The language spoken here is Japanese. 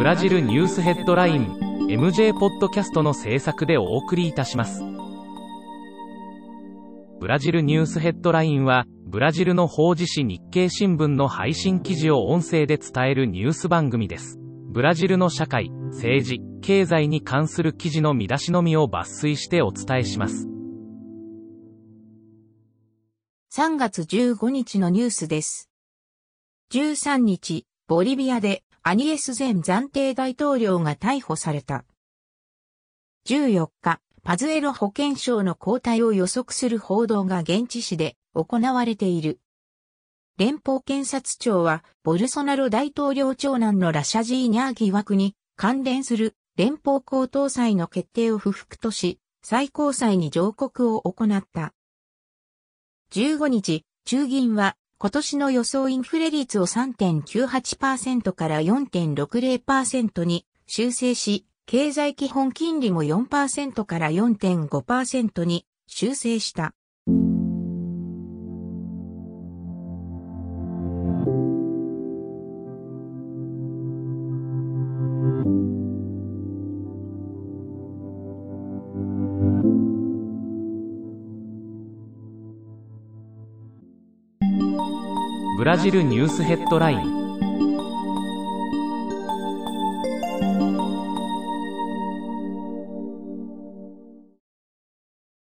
ブラジルニュースヘッドライン MJ ポッドキャストの制作でお送りいたします。ブラジルニュースヘッドラインはブラジルの法事紙日経新聞の配信記事を音声で伝えるニュース番組です。ブラジルの社会政治経済に関する記事の見出しのみを抜粋してお伝えします。3月15日のニュースです。13日、ボリビアでアニエス前暫定大統領が逮捕された。14日、パズエロ保健省の交代を予測する報道が現地紙で行われている。連邦検察庁は、ボルソナロ大統領長男のラシャジーニャー疑惑に関連する連邦高等裁の決定を不服とし、最高裁に上告を行った。15日、中銀は今年の予想インフレ率を3.98%から4.60%に修正し、経済基本金利も4%から4.5%に修正した。ブラジルニュースヘッドライン。